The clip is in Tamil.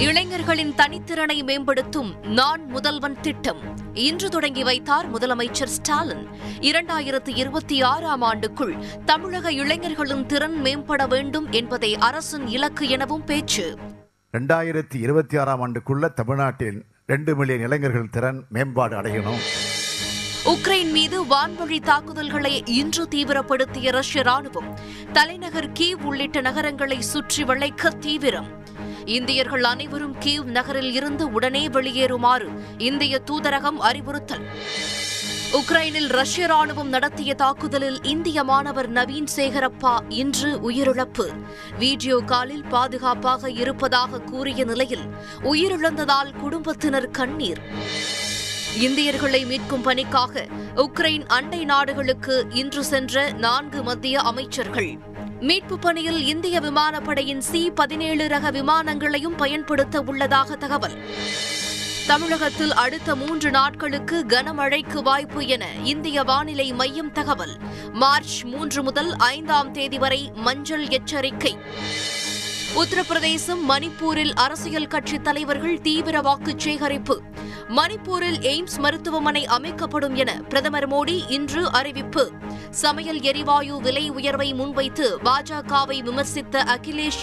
இளைஞர்களின் தனித்திறனை மேம்படுத்தும் நான் முதல்வன் திட்டம். இன்று தொடங்கி வைத்தார் முதலமைச்சர் ஸ்டாலின். இரண்டாயிரத்து இருபத்தி ஆறாம் ஆண்டுக்குள் தமிழக இளைஞர்களின் திறன் மேம்பட வேண்டும் என்பதே அரசின் இலக்கு எனவும் பேச்சு. ரெண்டாயிரத்தி இருபத்தி ஆறாம் ஆண்டுக்குள்ள தமிழ்நாட்டில் ரெண்டு மில்லியன் இளைஞர்கள் திறன் மேம்பாடு அடையணும். உக்ரைன் மீது வான்வழி தாக்குதல்களை இன்று தீவிரப்படுத்திய ரஷ்ய ராணுவம் தலைநகர் கீவ் உள்ளிட்ட நகரங்களை சுற்றி வளைக்க தீவிரம். இந்தியர்கள் அனைவரும் கீவ் நகரில் இருந்து உடனே வெளியேறுமாறு இந்திய தூதரகம் அறிவுறுத்தல். உக்ரைனில் ரஷ்ய ராணுவம் நடத்திய தாக்குதலில் இந்திய மாணவர் நவீன் சேகரப்பா இன்று உயிரிழப்பு. வீடியோ காலில் பாதுகாப்பாக இருப்பதாக கூறிய நிலையில் உயிரிழந்ததால் குடும்பத்தினர் கண்ணீர். இந்தியர்களை மீட்கும் பணிக்காக உக்ரைன் அண்டை நாடுகளுக்கு இன்று சென்ற நான்கு மத்திய அமைச்சர்கள். மீட்பு பணியில் இந்திய விமானப்படையின் சி பதினேழு ரக விமானங்களையும் பயன்படுத்த உள்ளதாக தகவல். தமிழகத்தில் அடுத்த மூன்று நாட்களுக்கு கனமழைக்கு வாய்ப்பு என இந்திய வானிலை மையம் தகவல். மார்ச் மூன்று முதல் ஐந்தாம் தேதி வரை மஞ்சள் எச்சரிக்கை. உத்தரப்பிரதேசம் மணிப்பூரில் அரசியல் கட்சி தலைவர்கள் தீவிர வாக்கு சேகரிப்பு மணிப்பூரில் எய்ம்ஸ் மருத்துவமனை அமைக்கப்படும் என பிரதமர் மோடி இன்று அறிவிப்பு. சமையல் எரிவாயு விலை உயர்வை முன்வைத்து பாஜகவை விமர்சித்த அகிலேஷ்